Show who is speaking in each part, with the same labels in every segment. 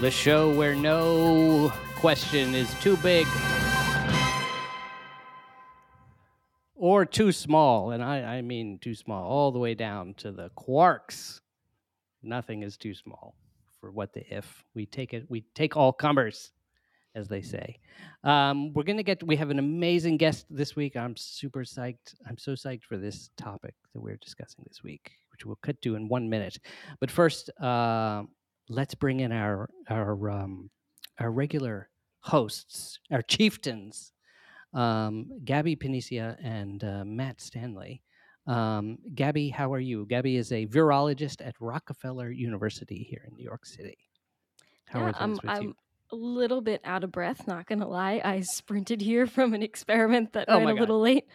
Speaker 1: The show where no question is too big or too small. And I, I mean too small, all the way down to the quarks. Nothing is too small for what the if. We take it, we take all comers, as they say. Um, we're gonna get we have an amazing guest this week. I'm super psyched. I'm so psyched for this topic that we're discussing this week, which we'll cut to in one minute. But first, uh, let's bring in our our um, our regular hosts, our chieftains, um, Gabby Panicia and uh, Matt Stanley. Um, Gabby, how are you? Gabby is a virologist at Rockefeller University here in New York City. How
Speaker 2: Yeah,
Speaker 1: are things
Speaker 2: I'm,
Speaker 1: with
Speaker 2: I'm
Speaker 1: you?
Speaker 2: a little bit out of breath, not gonna lie. I sprinted here from an experiment that
Speaker 1: Oh
Speaker 2: ran a little late.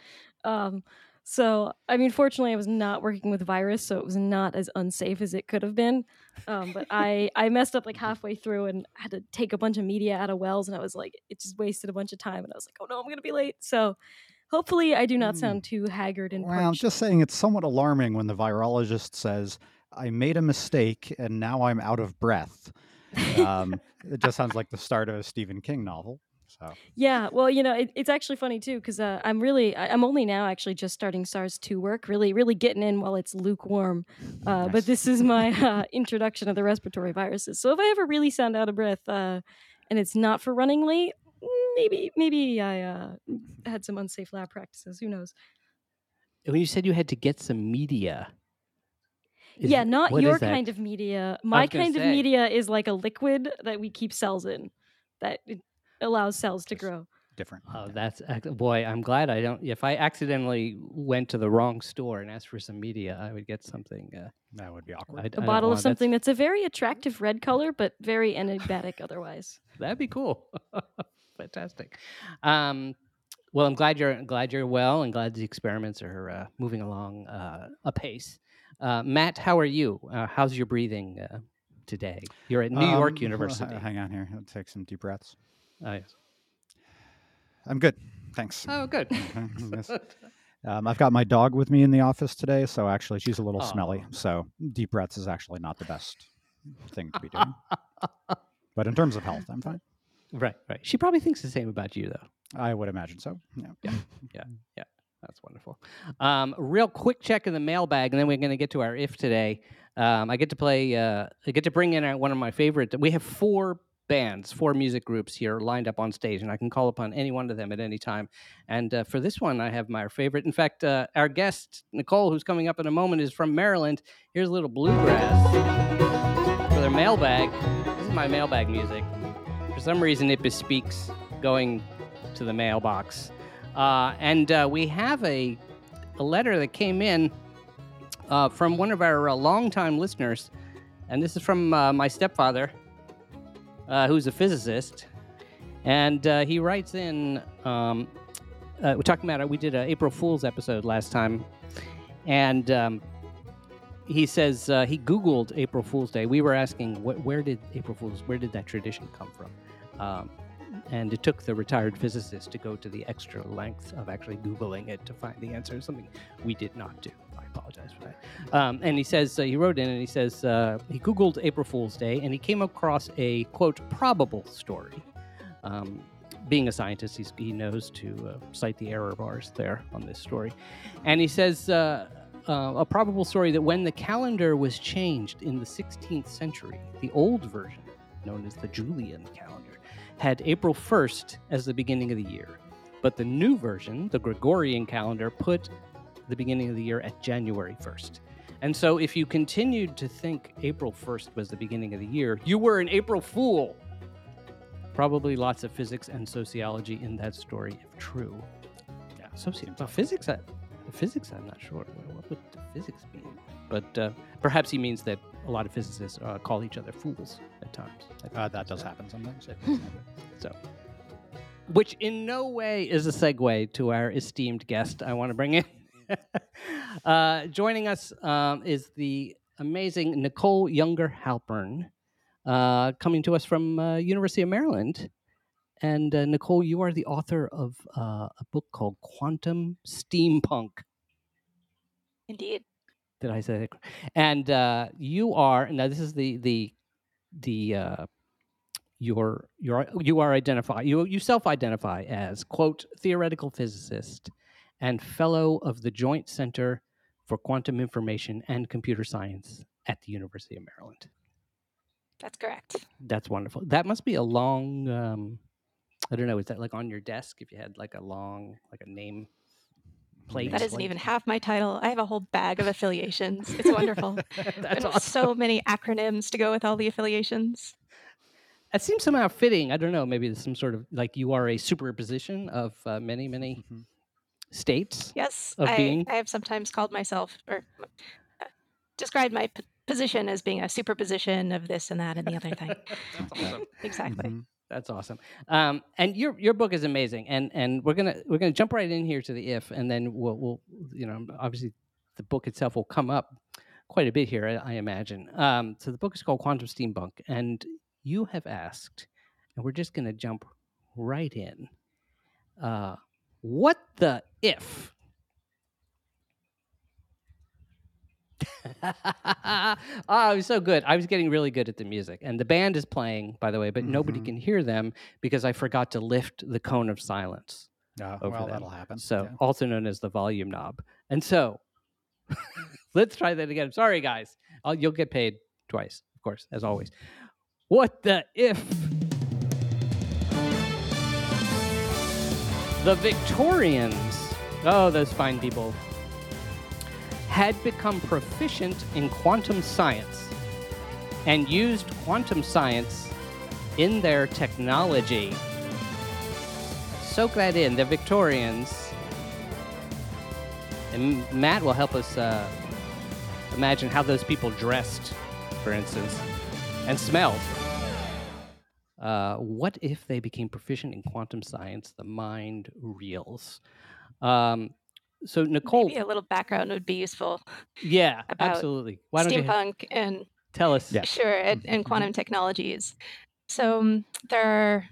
Speaker 2: Um, so, I mean, fortunately, I was not working with virus, so it was not as unsafe as it could have been. Um, but I, I messed up like halfway through and had to take a bunch of media out of Wells, and I was like, it just wasted a bunch of time, and I was like, oh no, I'm gonna be late. So, hopefully, I do not
Speaker 3: Hmm.
Speaker 2: sound too haggard and
Speaker 3: Well, I'm just saying it's somewhat alarming when the virologist says, I made a mistake and now I'm out of breath. Um, it just sounds like the start of a Stephen King novel. So,
Speaker 2: Yeah, well, you know, it, it's actually funny too because uh, I'm really, I'm only now actually just starting SARS two work, really, really getting in while it's lukewarm. Uh,
Speaker 3: Nice.
Speaker 2: But this is my uh, introduction of the respiratory viruses. So if I ever really sound out of breath, uh, and it's not for running late, maybe, maybe I uh, had some unsafe lab practices. Who knows?
Speaker 1: When you said you had to get some media, is-
Speaker 2: yeah, not your kind of media. My kind of media is like a liquid that we keep cells in, that it allows cells to grow.
Speaker 3: different.
Speaker 1: Oh, that's boy. I'm glad I don't. If I accidentally went to the wrong store and asked for some media, I would get something. Uh,
Speaker 3: That would be awkward.
Speaker 1: I
Speaker 2: A
Speaker 1: don't
Speaker 2: bottle of something that's a very attractive red color, but very enigmatic otherwise.
Speaker 1: That'd be cool. Fantastic. Um, well, I'm glad you're glad you're well, and glad the experiments are uh, moving along uh, apace. Uh, Matt, how are you? Uh, how's your breathing uh, today? You're at New York
Speaker 3: Um, well,
Speaker 1: University.
Speaker 3: h- hang on here. I'll take some deep breaths.
Speaker 1: Oh, yes.
Speaker 3: I'm good. Thanks.
Speaker 1: Oh, good.
Speaker 3: Yes. Um, I've got my dog with me in the office today, so actually she's a little
Speaker 1: Aw.
Speaker 3: smelly. So deep breaths is actually not the best thing to be doing. but in terms of health, I'm fine.
Speaker 1: right, right. She probably thinks the same about you, though.
Speaker 3: I would imagine so. Yeah. Yeah, yeah. yeah.
Speaker 1: That's wonderful. Um, real quick check in the mailbag, and then we're going to get to our if today. Um, I get to play. Uh, I get to bring in uh, one of my favorite. We have four bands, four music groups here lined up on stage, and I can call upon any one of them at any time. And uh, for this one, I have my favorite. In fact, uh, our guest Nicole, who's coming up in a moment, is from Maryland. Here's a little bluegrass for their mailbag. This is my mailbag music. For some reason, it bespeaks going to the mailbox. Uh, and uh, we have a, a letter that came in uh, from one of our uh, longtime listeners. And this is from my stepfather, uh, who's a physicist. And uh, he writes in, um, uh, we're talking about it. We did an April Fool's episode last time. And um, he says uh, he Googled April Fool's Day. We were asking, wh- where did April Fool's, where did that tradition come from? Um, and it took the retired physicist to go to the extra length of actually Googling it to find the answer, something we did not do. Apologize for that. Um, and he says, uh, he wrote in and he says, uh, he Googled April Fool's Day and he came across a quote, probable story. Um, being a scientist, he knows to uh, cite the error bars there on this story. And he says, uh, uh, a probable story that when the calendar was changed in the 16th century, the old version, known as the Julian calendar, had April 1st as the beginning of the year. But the new version, the Gregorian calendar, put the beginning of the year at January 1st. And so if you continued to think April 1st was the beginning of the year, you were an April Fool. Probably lots of physics and sociology in that story, if true. Yeah, soci- well, physics, I, physics, I'm not sure. What would the physics mean? But uh, perhaps he means that a lot of physicists uh, call each other fools at times.
Speaker 3: Uh, that does happen sometimes.
Speaker 1: So, which in no way is a segue to our esteemed guest I want to bring in. uh, joining us um, is the amazing Nicole Yunger Halpern, uh, coming to us from uh, University of Maryland. And uh, Nicole, you are the author of uh, a book called Quantum Steampunk.
Speaker 4: Indeed.
Speaker 1: Did I say that? And uh, you are now. This is the the the uh, your your you are identify you you self identify as quote theoretical physicist and fellow of the Joint Center for Quantum Information and Computer Science at the University of Maryland.
Speaker 4: That's correct.
Speaker 1: That's wonderful. That must be a long. Um, I don't know. Is that like on your desk? If you had like a long like a name plate.
Speaker 4: That isn't
Speaker 3: Slate.
Speaker 4: even half my title. I have a whole bag of affiliations. It's wonderful.
Speaker 1: That's
Speaker 4: And
Speaker 1: awesome.
Speaker 4: So many acronyms to go with all the affiliations.
Speaker 1: It seems somehow fitting. I don't know. Maybe there's some sort of like you are a superposition of uh, many, many
Speaker 3: Mhm.
Speaker 1: States.
Speaker 4: Yes,
Speaker 1: Of
Speaker 4: I,
Speaker 1: being?
Speaker 4: I have sometimes called myself or uh, described my p- position as being a superposition of this and that and the other thing.
Speaker 1: That's awesome.
Speaker 4: Exactly.
Speaker 3: Mhm.
Speaker 1: That's awesome. Um, and your your book is amazing. And and we're gonna we're gonna jump right in here to the if, and then we'll we'll you know obviously the book itself will come up quite a bit here, I, I imagine. Um, so the book is called Quantum Steampunk, and you have asked, and we're just gonna jump right in. Uh, what the if? oh, it was so good. I was getting really good at the music. And the band is playing, by the way, but nobody
Speaker 3: Mhm.
Speaker 1: can hear them because I forgot to lift the cone of silence.
Speaker 3: Uh,
Speaker 1: Over
Speaker 3: well,
Speaker 1: them.
Speaker 3: that'll happen.
Speaker 1: So,
Speaker 3: yeah.
Speaker 1: also known as the volume knob. And so, let's try that again. Sorry, guys. I'll, you'll get paid twice, of course, as always. What the if? The Victorians, oh, those fine people, had become proficient in quantum science and used quantum science in their technology. Soak that in. The Victorians, and Matt will help us uh, imagine how those people dressed, for instance, and smelled. Uh, what if they became proficient in quantum science? The mind reels. Um, so Nicole,
Speaker 4: Maybe a little background would be useful.
Speaker 1: yeah,
Speaker 4: about
Speaker 1: absolutely. Why don't you
Speaker 4: Steampunk and
Speaker 1: tell us?
Speaker 3: Yeah.
Speaker 4: Sure, and, and
Speaker 3: Mhm.
Speaker 4: quantum technologies. So um, there are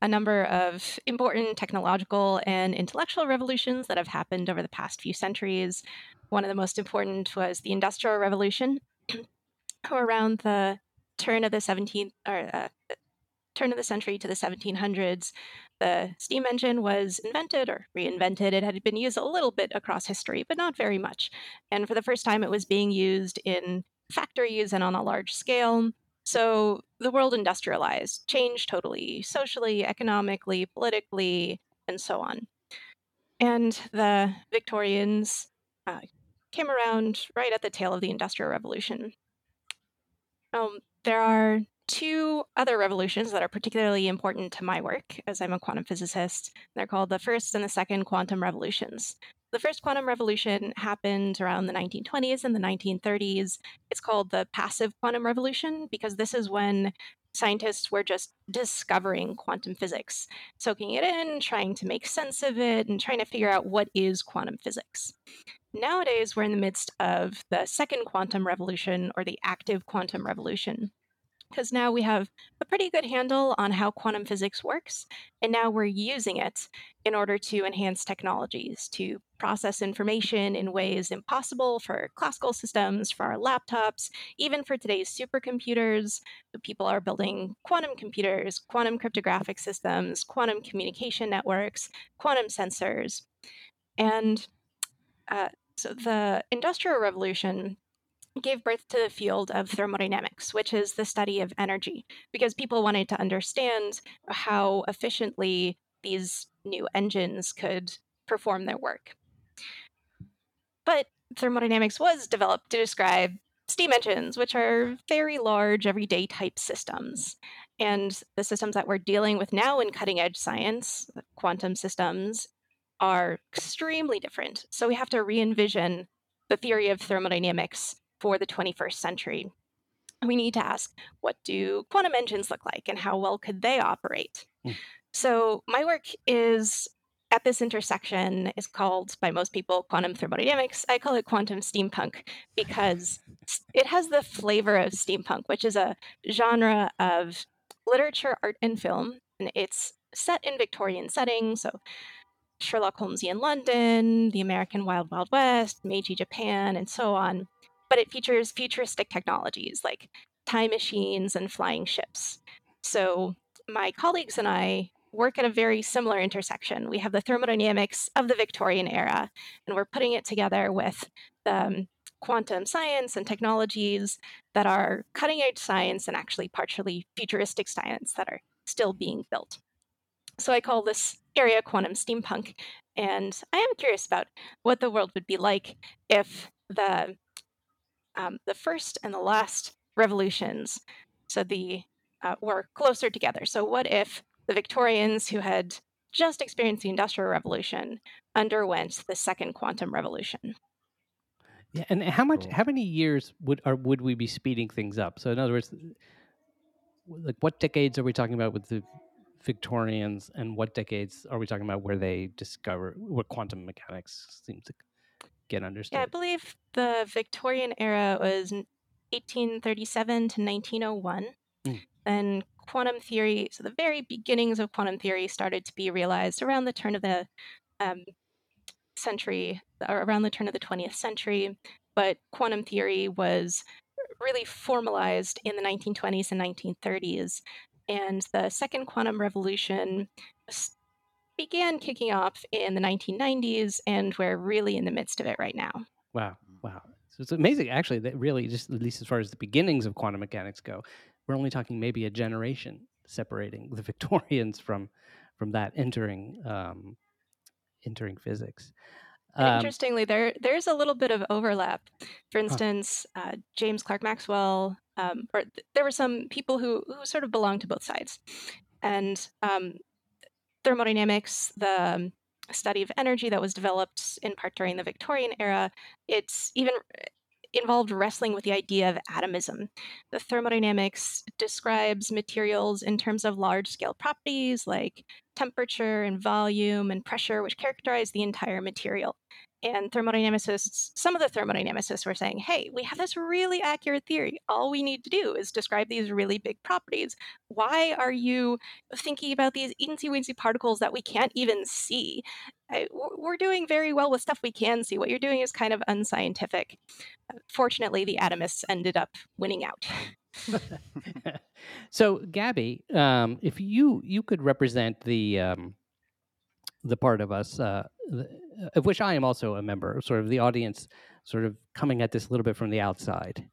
Speaker 4: a number of important technological and intellectual revolutions that have happened over the past few centuries. One of the most important was the Industrial Revolution, around the turn of the 17th or uh, turn of the century to the 1700s. The steam engine was invented or reinvented. It had been used a little bit across history, but not very much. And for the first time, it was being used in factories and on a large scale. So the world industrialized, changed totally, socially, economically, politically, and so on. And the Victorians uh, came around right at the tail of the Industrial Revolution. Um, there are two other revolutions that are particularly important to my work, as I'm a quantum physicist. They're called the first and the second quantum revolutions. The first quantum revolution happened around the 1920s and the 1930s. It's called the passive quantum revolution because this is when scientists were just discovering quantum physics, soaking it in, trying to make sense of it, and trying to figure out what is quantum physics. Nowadays, we're in the midst of the second quantum revolution or the active quantum revolution. Because now we have a pretty good handle on how quantum physics works, and now we're using it in order to enhance technologies, to process information in ways impossible for classical systems, for our laptops, even for today's supercomputers. People are building quantum computers, quantum cryptographic systems, quantum communication networks, quantum sensors. And uh, so the Industrial Revolution gave birth to the field of thermodynamics, which is the study of energy, because people wanted to understand how efficiently these new engines could perform their work. But thermodynamics was developed to describe steam engines, which are very large, everyday type systems. And the systems that we're dealing with now in cutting edge science, quantum systems, are extremely different. So we have to re envision the theory of thermodynamics for the 21st century. We need to ask what do quantum engines look like and how well could they operate? Mm. So my work is at this intersection is called by most people quantum thermodynamics. I call it quantum steampunk because it has the flavor of steampunk, which is a genre of literature, art, and film. And it's set in Victorian settings. So Sherlock Holmesian London, the American Wild Wild West, Meiji Japan, and so on. But it features futuristic technologies like time machines and flying ships. So my colleagues and I work at a very similar intersection. We have the thermodynamics of the Victorian era, and we're putting it together with the um, quantum science and technologies that are cutting edge science and actually partially futuristic science that are still being built. So I call this area quantum steampunk, and I am curious about what the world would be like if the um, the first and the last revolutions, so the uh, were closer together. So what if the Victorians who had just experienced the Industrial Revolution underwent the second quantum revolution.
Speaker 1: Yeah, and how much, how many years would or would we be speeding things up? So, in other words, like what decades are we talking about with the Victorians, and what decades are we talking about where they discover what quantum mechanics seems to get understood?
Speaker 4: Yeah, I believe the Victorian era was 1837 to 1901. Mm. And quantum theory, so the very beginnings of quantum theory started to be realized around the turn of the um, century, or around the turn of the 20th century. But quantum theory was really formalized in the 1920s and 1930s. And the second quantum revolution began kicking off in the 1990s, and we're really in the midst of it right now.
Speaker 1: Wow. Wow. So it's amazing, actually, that really, just at least as far as the beginnings of quantum mechanics go, we're only talking maybe a generation separating the Victorians from from that entering um, entering physics.
Speaker 4: Um, Interestingly, there there's a little bit of overlap. For instance, huh. uh, James Clerk Maxwell, um, or th- there were some people who who sort of belonged to both sides, and um, thermodynamics, the um, study of energy that was developed in part during the Victorian era, it's even involved wrestling with the idea of atomism. The thermodynamics describes materials in terms of large scale properties like temperature and volume and pressure, which characterize the entire material. And thermodynamicists, some of the thermodynamicists were saying, hey, we have this really accurate theory. All we need to do is describe these really big properties. Why are you thinking about these eensy weensy particles that we can't even see? I, we're doing very well with stuff we can see. What you're doing is kind of unscientific. Fortunately, the atomists ended up winning out.
Speaker 1: so, Gabby, um, if you you could represent the um, the part of us uh, of which I am also a member, sort of the audience, sort of coming at this a little bit from the outside.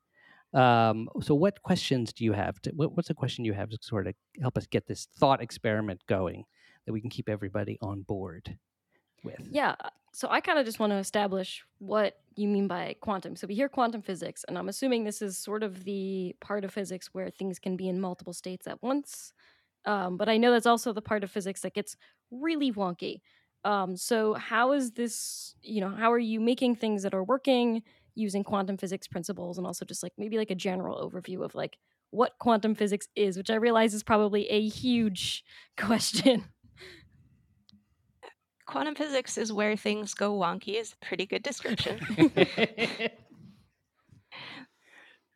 Speaker 1: Um, so, what questions do you have? To, what, what's a question you have to sort of help us get this thought experiment going that we can keep everybody on board? with.
Speaker 2: Yeah. Uh, so I kind of just want to establish what you mean by quantum. So we hear quantum physics, and I'm assuming this is sort of the part of physics where things can be in multiple states at once. Um, but I know that's also the part of physics that gets really wonky. Um, so how is this? You know, how are you making things that are working using quantum physics principles, and also just like maybe like a general overview of like what quantum physics is, which I realize is probably a huge question
Speaker 4: quantum physics is where things go wonky is a pretty good description.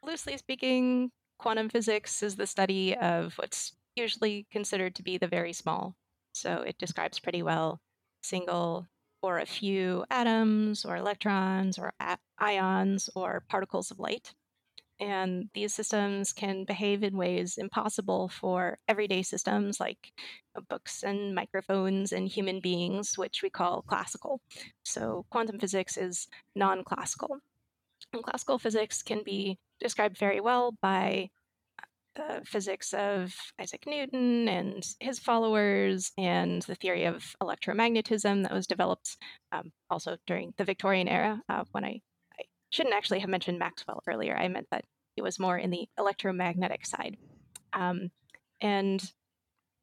Speaker 4: Loosely speaking, quantum physics is the study of what's usually considered to be the very small. So it describes pretty well single or a few atoms or electrons or ions or particles of light. And these systems can behave in ways impossible for everyday systems like uh, books and microphones and human beings, which we call classical. So quantum physics is non classical. And classical physics can be described very well by the physics of Isaac Newton and his followers, and the theory of electromagnetism that was developed um, also during the Victorian era uh, when I shouldn't actually have mentioned Maxwell earlier. I meant that he was more in the electromagnetic side. Um, and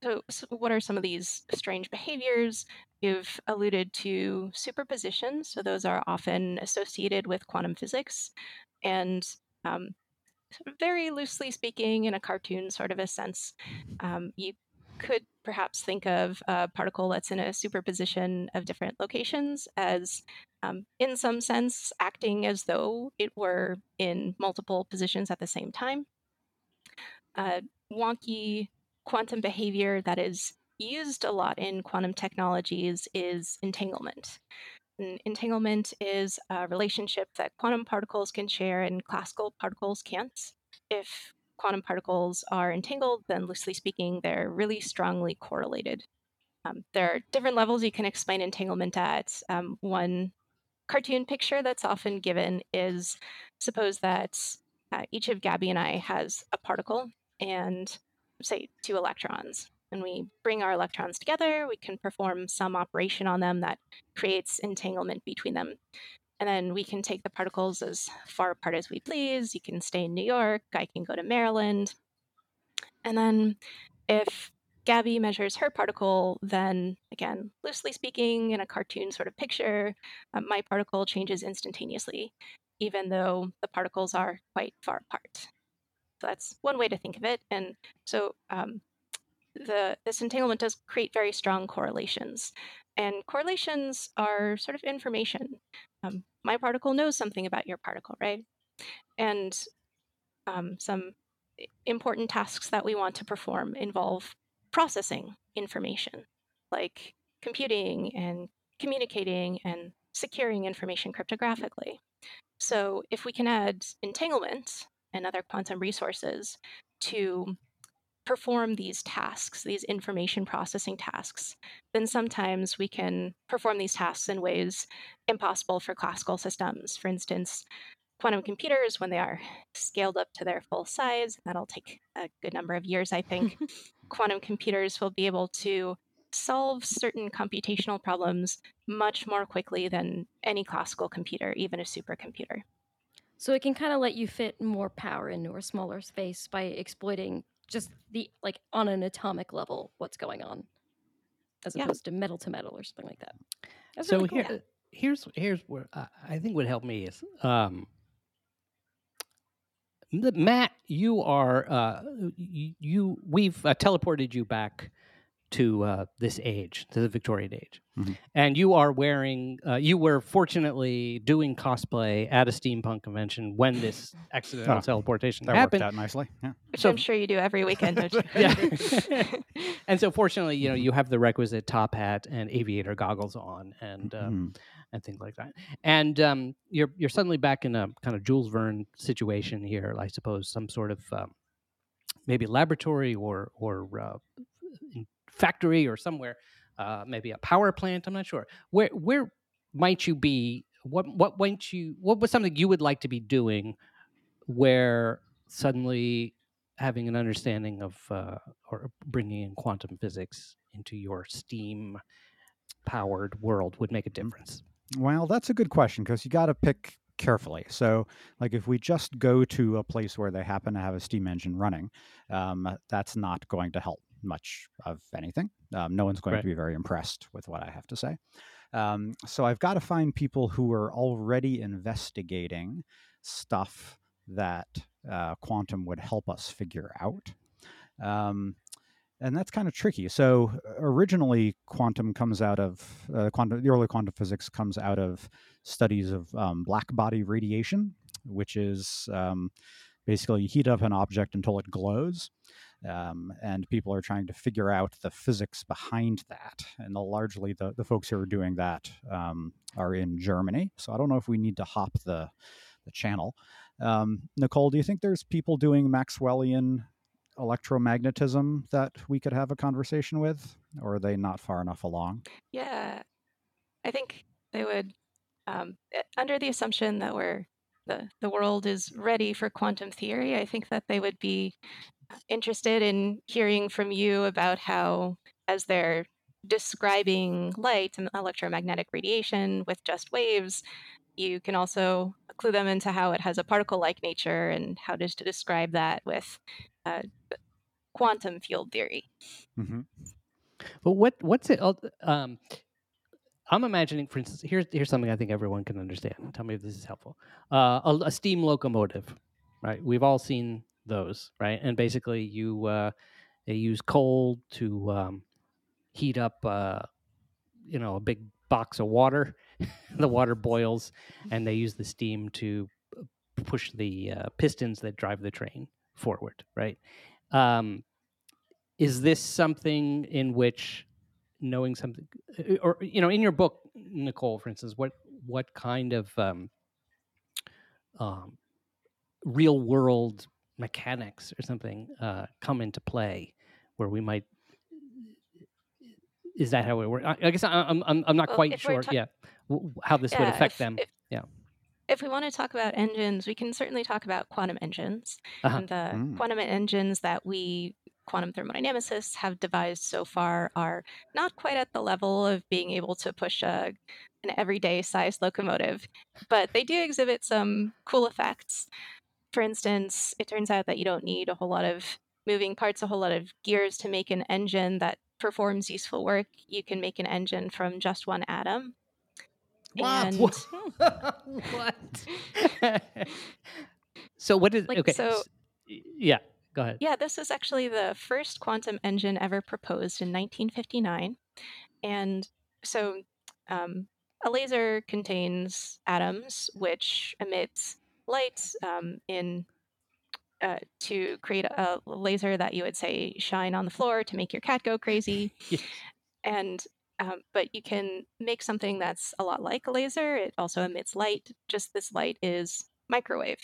Speaker 4: so, so, what are some of these strange behaviors? you've alluded to superpositions. So those are often associated with quantum physics. And um, very loosely speaking, in a cartoon sort of a sense, um, you could perhaps think of a particle that's in a superposition of different locations as, um, in some sense, acting as though it were in multiple positions at the same time. Uh, wonky quantum behavior that is used a lot in quantum technologies is entanglement. And entanglement is a relationship that quantum particles can share and classical particles can't. If quantum particles are entangled, then loosely speaking, they're really strongly correlated. Um, there are different levels you can explain entanglement at. Um, one cartoon picture that's often given is suppose that uh, each of Gabby and I has a particle and, say, two electrons. And we bring our electrons together, we can perform some operation on them that creates entanglement between them. And then we can take the particles as far apart as we please. You can stay in New York, I can go to Maryland. And then if Gabby measures her particle, then again, loosely speaking, in a cartoon sort of picture, uh, my particle changes instantaneously, even though the particles are quite far apart. So that's one way to think of it. And so um, the this entanglement does create very strong correlations. And correlations are sort of information. Um, my particle knows something about your particle, right? And um, some important tasks that we want to perform involve processing information, like computing and communicating and securing information cryptographically. So if we can add entanglement and other quantum resources to perform these tasks, these information processing tasks, then sometimes we can perform these tasks in ways impossible for classical systems. For instance, quantum computers, when they are scaled up to their full size, that'll take a good number of years, I think, quantum computers will be able to solve certain computational problems much more quickly than any classical computer, even a supercomputer.
Speaker 2: So it can kind of let you fit more power into a smaller space by exploiting just the like on an atomic level what's going on as
Speaker 4: Yeah.
Speaker 2: opposed to metal to metal or something like that. That's
Speaker 1: so
Speaker 2: really cool.
Speaker 1: here, here's here's where I, I think would help me is um, M- Matt, you are uh, you, you we've uh, teleported you back to uh, this age, to the Victorian age,
Speaker 3: Mhm.
Speaker 1: and you are wearing. Uh, you were fortunately doing cosplay at a steampunk convention when this accidental
Speaker 3: Oh,
Speaker 1: teleportation
Speaker 3: That
Speaker 1: happened.
Speaker 3: worked out nicely. Yeah.
Speaker 4: Which
Speaker 1: So-
Speaker 4: I'm sure you do every weekend, don't you?
Speaker 1: Yeah. and so, fortunately, you know, you have the requisite top hat and aviator goggles on, and uh,
Speaker 3: Mhm.
Speaker 1: and things like that. And um, you're you're suddenly back in a kind of Jules Verne situation here, I suppose, some sort of um, maybe laboratory or or uh, in- factory or somewhere, uh, maybe a power plant. I'm not sure. Where where might you be? What what might you? What was something you would like to be doing? Where suddenly having an understanding of uh, or bringing in quantum physics into your steam powered world would make a difference.
Speaker 3: Well, that's a good question because you got to pick carefully. So, like if we just go to a place where they happen to have a steam engine running, um, that's not going to help much of anything. Um, no one's going
Speaker 1: Right.
Speaker 3: to be very impressed with what I have to say. Um, so, I've got to find people who are already investigating stuff that uh, quantum would help us figure out. Um, and that's kind of tricky. So originally, quantum comes out of uh, quantum. The early quantum physics comes out of studies of um, black body radiation, which is um, basically you heat up an object until it glows, um, and people are trying to figure out the physics behind that. And the, largely, the the folks who are doing that um, are in Germany. So I don't know if we need to hop the the channel. Um, Nicole, do you think there's people doing Maxwellian electromagnetism that we could have a conversation with, or are they not far enough along?
Speaker 4: Yeah, I think they would, um, eh, under the assumption that we're the the world is ready for quantum theory. I think that they would be interested in hearing from you about how, as they're describing light and electromagnetic radiation with just waves, you can also clue them into how it has a particle-like nature and how to, describe that with uh, quantum field theory.
Speaker 3: Mm-hmm.
Speaker 1: But what what's it? Um, I'm imagining, for instance, here's here's something I think everyone can understand. Tell me if this is helpful. Uh, a, a steam locomotive, right? We've all seen those, right? And basically, you uh, they use coal to um, heat up, uh, you know, a big box of water. the water boils, and they use the steam to uh, push the uh, pistons that drive the train forward, right? Um, is this something in which knowing something, uh, or you know, in your book, Nicole, for instance, what what kind of um, um, real world mechanics or something uh, come into play where we might is that how it works? I, I guess I, am I'm I'm not
Speaker 4: Well,
Speaker 1: quite sure.
Speaker 4: ta-
Speaker 1: yeah, how this would affect
Speaker 4: if,
Speaker 1: them.
Speaker 4: if,
Speaker 1: Yeah.
Speaker 4: if we want to talk about engines, we can certainly talk about quantum engines.
Speaker 1: Uh-huh.
Speaker 4: And the
Speaker 3: Mm.
Speaker 4: quantum engines that we quantum thermodynamicists have devised so far are not quite at the level of being able to push a, an everyday sized locomotive, but they do exhibit some cool effects. For instance, it turns out that you don't need a whole lot of moving parts, a whole lot of gears to make an engine that performs useful work. You can make an engine from just one atom. And
Speaker 1: what? so what is
Speaker 4: Like,
Speaker 1: okay?
Speaker 4: so-
Speaker 1: yeah, go ahead.
Speaker 4: Yeah, this was actually the first quantum engine ever proposed in 1959. And so um, a laser contains atoms which emit light um, in uh, to create a laser that you would say shine on the floor to make your cat go crazy.
Speaker 1: Yes.
Speaker 4: And um, but you can make something that's a lot like a laser. It also emits light. Just this light is microwave.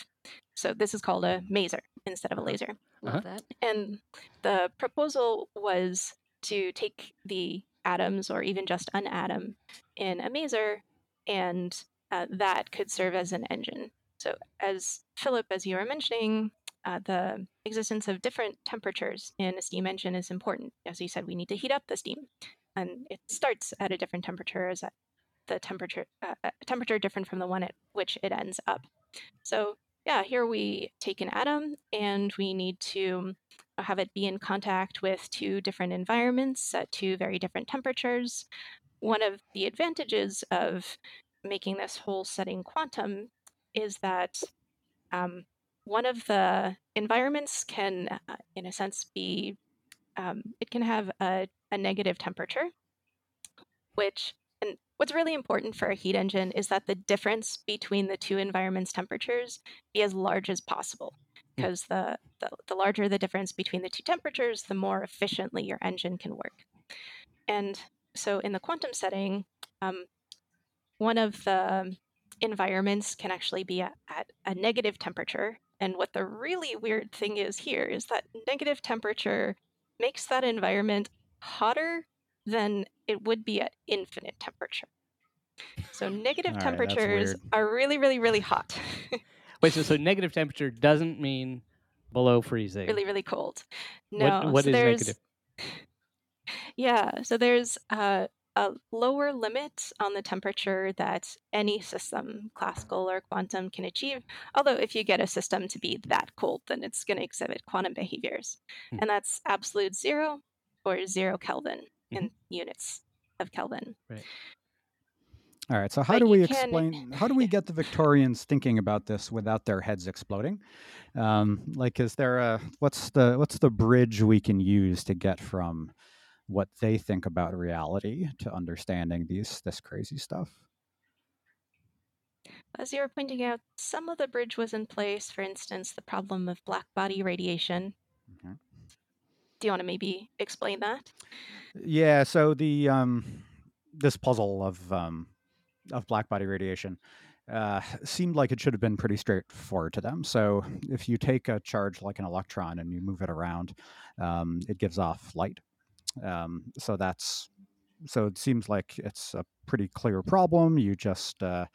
Speaker 4: So this is called a maser instead of a laser.
Speaker 2: Love
Speaker 1: Uh-huh.
Speaker 2: that.
Speaker 4: And the proposal was to take the atoms or even just an atom in a maser, and uh, that could serve as an engine. So, as Philip, as you were mentioning, uh, the existence of different temperatures in a steam engine is important. As you said, we need to heat up the steam, and it starts at a different temperature as a- the temperature uh, temperature different from the one at which it ends up. So yeah, here we take an atom and we need to have it be in contact with two different environments at two very different temperatures. One of the advantages of making this whole setting quantum is that um, one of the environments can, uh, in a sense, be um, it can have a, a negative temperature, which and what's really important for a heat engine is that the difference between the two environments' temperatures be as large as possible. Because the, the, the larger the difference between the two temperatures, the more efficiently your engine can work. And so in the quantum setting, um, one of the environments can actually be at, at a negative temperature. And what the really weird thing is here is that negative temperature makes that environment hotter than it would be at infinite temperature. So negative
Speaker 3: right,
Speaker 4: temperatures are really, really, really hot,
Speaker 1: Wait, so, so negative temperature doesn't mean below freezing.
Speaker 4: really, really cold. No,
Speaker 1: what what
Speaker 4: so
Speaker 1: is negative?
Speaker 4: yeah, so there's a, a lower limit on the temperature that any system, classical or quantum, can achieve. Although if you get a system to be that cold, then it's going to exhibit quantum behaviors,
Speaker 1: Hmm.
Speaker 4: and that's absolute zero or zero Kelvin in
Speaker 1: Mm-hmm.
Speaker 4: units of Kelvin. Right.
Speaker 3: All right. So how
Speaker 4: But
Speaker 3: do we
Speaker 4: you can-
Speaker 3: explain? How do we get the Victorians thinking about this without their heads exploding? Um, like, is there a what's the what's the bridge we can use to get from what they think about reality to understanding these this crazy stuff?
Speaker 4: As you were pointing out, some of the bridge was in place. For instance, the problem of black body radiation.
Speaker 3: Mhm.
Speaker 4: Do you want to maybe explain that?
Speaker 3: Yeah. So the um, this puzzle of um, of black body radiation uh, seemed like it should have been pretty straightforward to them. So if you take a charge like an electron and you move it around, um, it gives off light. Um, so that's so it seems like it's a pretty clear problem. You just uh,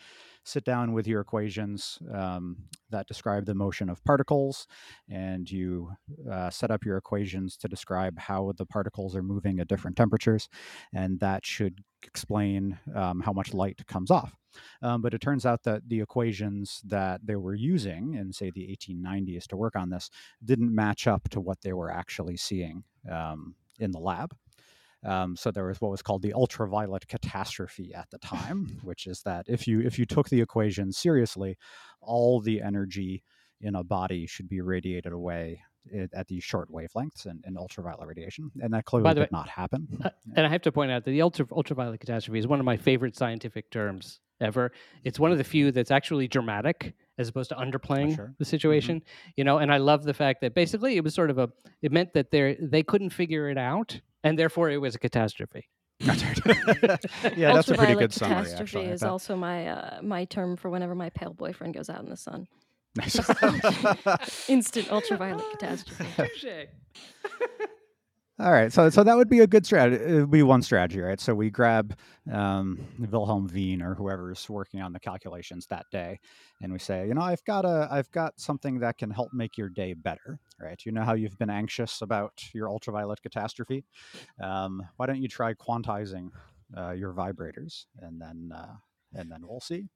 Speaker 3: sit down with your equations um, that describe the motion of particles, and you uh, set up your equations to describe how the particles are moving at different temperatures, and that should explain um, how much light comes off. Um, but it turns out that the equations that they were using in, say, the 1890s to work on this didn't match up to what they were actually seeing um, in the lab. Um, so there was what was called the ultraviolet catastrophe at the time, which is that if you if you took the equation seriously, all the energy in a body should be radiated away at these short wavelengths and, and ultraviolet radiation, and that clearly did way, not happen.
Speaker 1: Uh, and I have to point out that the ultra, ultraviolet catastrophe is one of my favorite scientific terms ever. It's one of the few that's actually dramatic as opposed to underplaying sure. the mm-hmm. situation. Mm-hmm. You know, and I love the fact that basically it was sort of a it meant that they they couldn't figure it out, and therefore it was a catastrophe.
Speaker 3: Yeah, that's a pretty good summary.
Speaker 2: Catastrophe
Speaker 3: actually,
Speaker 2: is also my uh, my term for whenever my pale boyfriend goes out in the sun.
Speaker 3: Nice.
Speaker 2: Instant ultraviolet catastrophe.
Speaker 3: All right, so so that would be a good strategy. It would be one strategy, right? So we grab um, Wilhelm Wien or whoever's working on the calculations that day, and we say, you know, I've got a, I've got something that can help make your day better, right? You know how you've been anxious about your ultraviolet catastrophe. Um, why don't you try quantizing uh, your vibrators, and then uh, and then we'll see.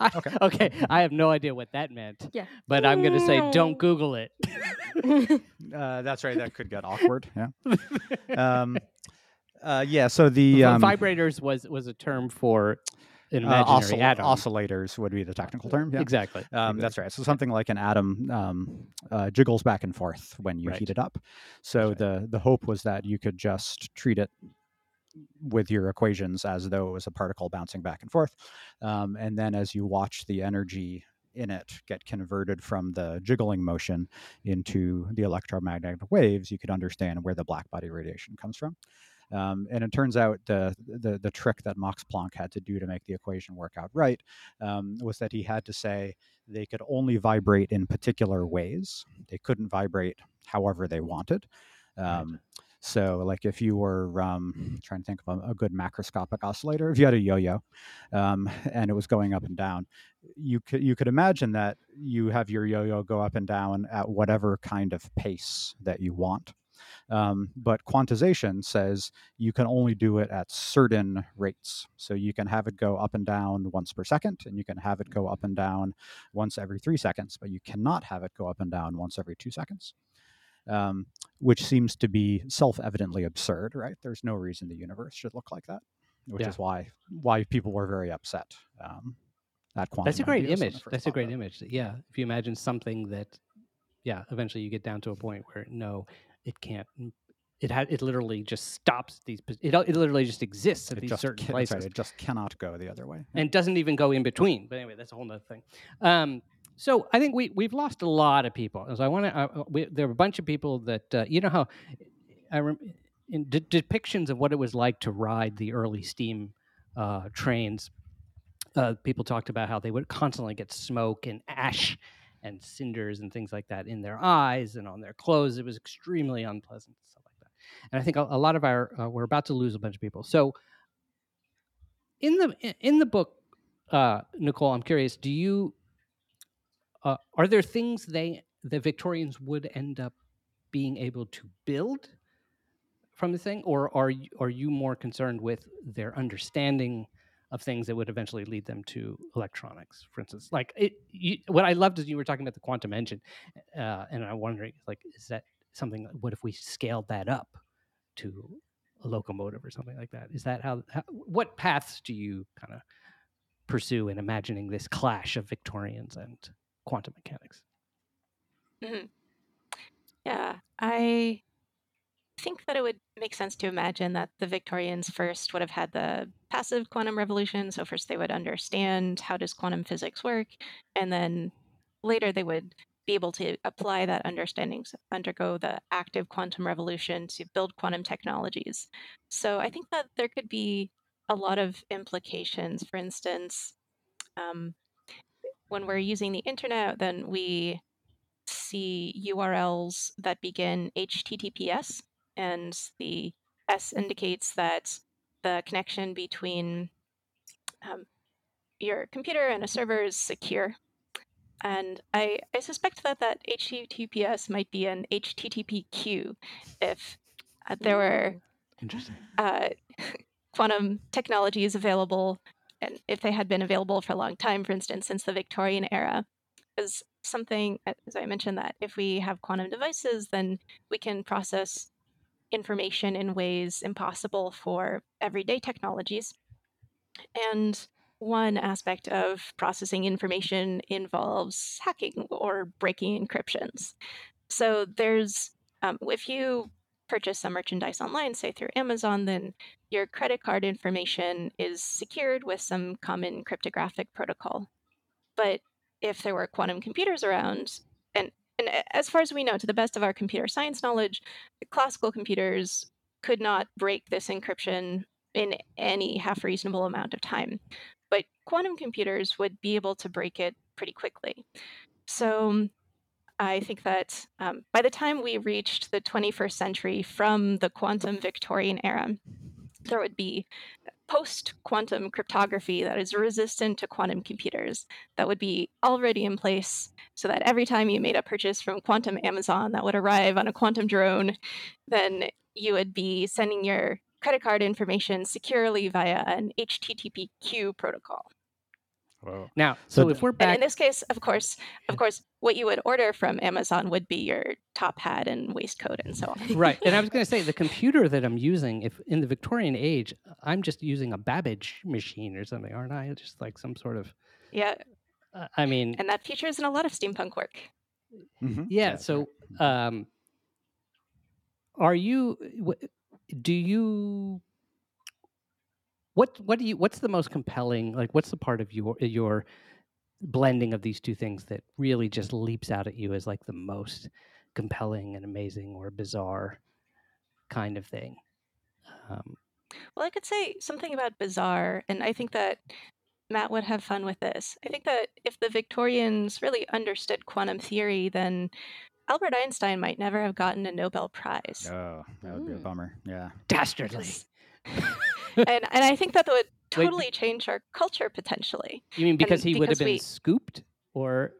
Speaker 1: Okay. okay. I have no idea what that meant.
Speaker 2: Yeah.
Speaker 1: But I'm going to say don't Google it.
Speaker 3: uh, that's right. That could get awkward. Yeah. Um, uh, yeah. So the um,
Speaker 1: vibrators was was a term for an uh, imaginary uh, atom.
Speaker 3: Oscillators would be the technical term. Yeah.
Speaker 1: Exactly.
Speaker 3: Um, that's right. So something like an atom um, uh, jiggles back and forth when you right. heat it up. So right. the the hope was that you could just treat it with your equations as though it was a particle bouncing back and forth. Um, and then as you watch the energy in it get converted from the jiggling motion into the electromagnetic waves, you could understand where the black body radiation comes from. Um, and it turns out the, the, the trick that Max Planck had to do to make the equation work out right um, was that he had to say they could only vibrate in particular ways. They couldn't vibrate however they wanted. Um, right. So, like if you were um, trying to think of a, good macroscopic oscillator, if you had a yo-yo um, and it was going up and down, you could you could imagine that you have your yo-yo go up and down at whatever kind of pace that you want. Um, but quantization says you can only do it at certain rates. So you can have it go up and down once per second, and you can have it go up and down once every three seconds, but you cannot have it go up and down once every two seconds um, which seems to be self-evidently absurd, right? There's no reason the universe should look like that, which yeah. is why why people were very upset um, at quantum.
Speaker 1: That's a great image. That's a great image. Yeah, if you imagine something that, yeah, eventually you get down to a point where no, it can't. It had it literally just stops these. It, it literally just exists at
Speaker 3: it
Speaker 1: these certain
Speaker 3: can,
Speaker 1: places.
Speaker 3: Right, it just cannot go the other way,
Speaker 1: and doesn't even go in between. But anyway, that's a whole other thing. Um, so I think we we've lost a lot of people. So I want to. Uh, there were a bunch of people that uh, you know how I rem- in de- depictions of what it was like to ride the early steam uh, trains. Uh, people talked about how they would constantly get smoke and ash and cinders and things like that in their eyes and on their clothes. It was extremely unpleasant stuff like that. And I think a, a lot of our uh, we're about to lose a bunch of people. So in the in the book, uh, Nicole, I'm curious. Do you uh, are there things they the Victorians would end up being able to build from the thing, or are you, are you more concerned with their understanding of things that would eventually lead them to electronics, for instance? Like it, you, what I loved is you were talking about the quantum engine, uh, and I'm wondering, like, is that something? What if we scaled that up to a locomotive or something like that? Is that how? how what paths do you kind of pursue in imagining this clash of Victorians and quantum mechanics.
Speaker 4: Mm-hmm. Yeah, I think that it would make sense to imagine that the Victorians first would have had the passive quantum revolution. So first they would understand how does quantum physics work, and then later they would be able to apply that understanding, undergo the active quantum revolution to build quantum technologies. So I think that there could be a lot of implications. For instance, um, when we're using the internet, then we see URLs that begin HTTPS, and the S indicates that the connection between um, your computer and a server is secure. And I, I suspect that that HTTPS might be an HTTPQ if uh, there were
Speaker 1: Interesting.
Speaker 4: Uh, quantum technologies available and if they had been available for a long time, for instance, since the Victorian era, is something, as I mentioned, that if we have quantum devices, then we can process information in ways impossible for everyday technologies. And one aspect of processing information involves hacking or breaking encryptions. So there's, um, if you purchase some merchandise online, say through Amazon, then your credit card information is secured with some common cryptographic protocol. But if there were quantum computers around, and, and as far as we know, to the best of our computer science knowledge, classical computers could not break this encryption in any half reasonable amount of time. But quantum computers would be able to break it pretty quickly. So I think that um, by the time we reached the 21st century from the quantum Victorian era, there would be post quantum cryptography that is resistant to quantum computers that would be already in place so that every time you made a purchase from quantum Amazon that would arrive on a quantum drone, then you would be sending your credit card information securely via an HTTPQ protocol.
Speaker 3: Whoa.
Speaker 1: Now, so,
Speaker 3: So
Speaker 1: if we're
Speaker 4: And
Speaker 1: back,
Speaker 4: in this case, of course, of course, what you would order from Amazon would be your top hat and waistcoat and so on.
Speaker 1: right, and I was going to say the computer that I'm using, if in the Victorian age, I'm just using a Babbage machine or something, aren't I? Just like some sort of.
Speaker 4: Yeah,
Speaker 1: Uh, I mean,
Speaker 4: and that features in a lot of steampunk work.
Speaker 3: Mhm.
Speaker 1: yeah.
Speaker 3: That's
Speaker 1: So,
Speaker 3: right.
Speaker 1: um, are you? wh- Do you? What What do you? What's the most compelling? Like, what's the part of your your blending of these two things that really just leaps out at you as like the most compelling and amazing or bizarre kind of thing? Um,
Speaker 4: Well, I could say something about bizarre, and I think that Matt would have fun with this. I think that if the Victorians really understood quantum theory, then Albert Einstein might never have gotten a Nobel Prize.
Speaker 3: Oh, that would be a
Speaker 2: Mm.
Speaker 3: bummer. Yeah.
Speaker 1: dastardly.
Speaker 4: and and I think that would
Speaker 1: Wait.
Speaker 4: totally change our culture potentially.
Speaker 1: You mean because he would have been
Speaker 4: we-
Speaker 1: scooped, or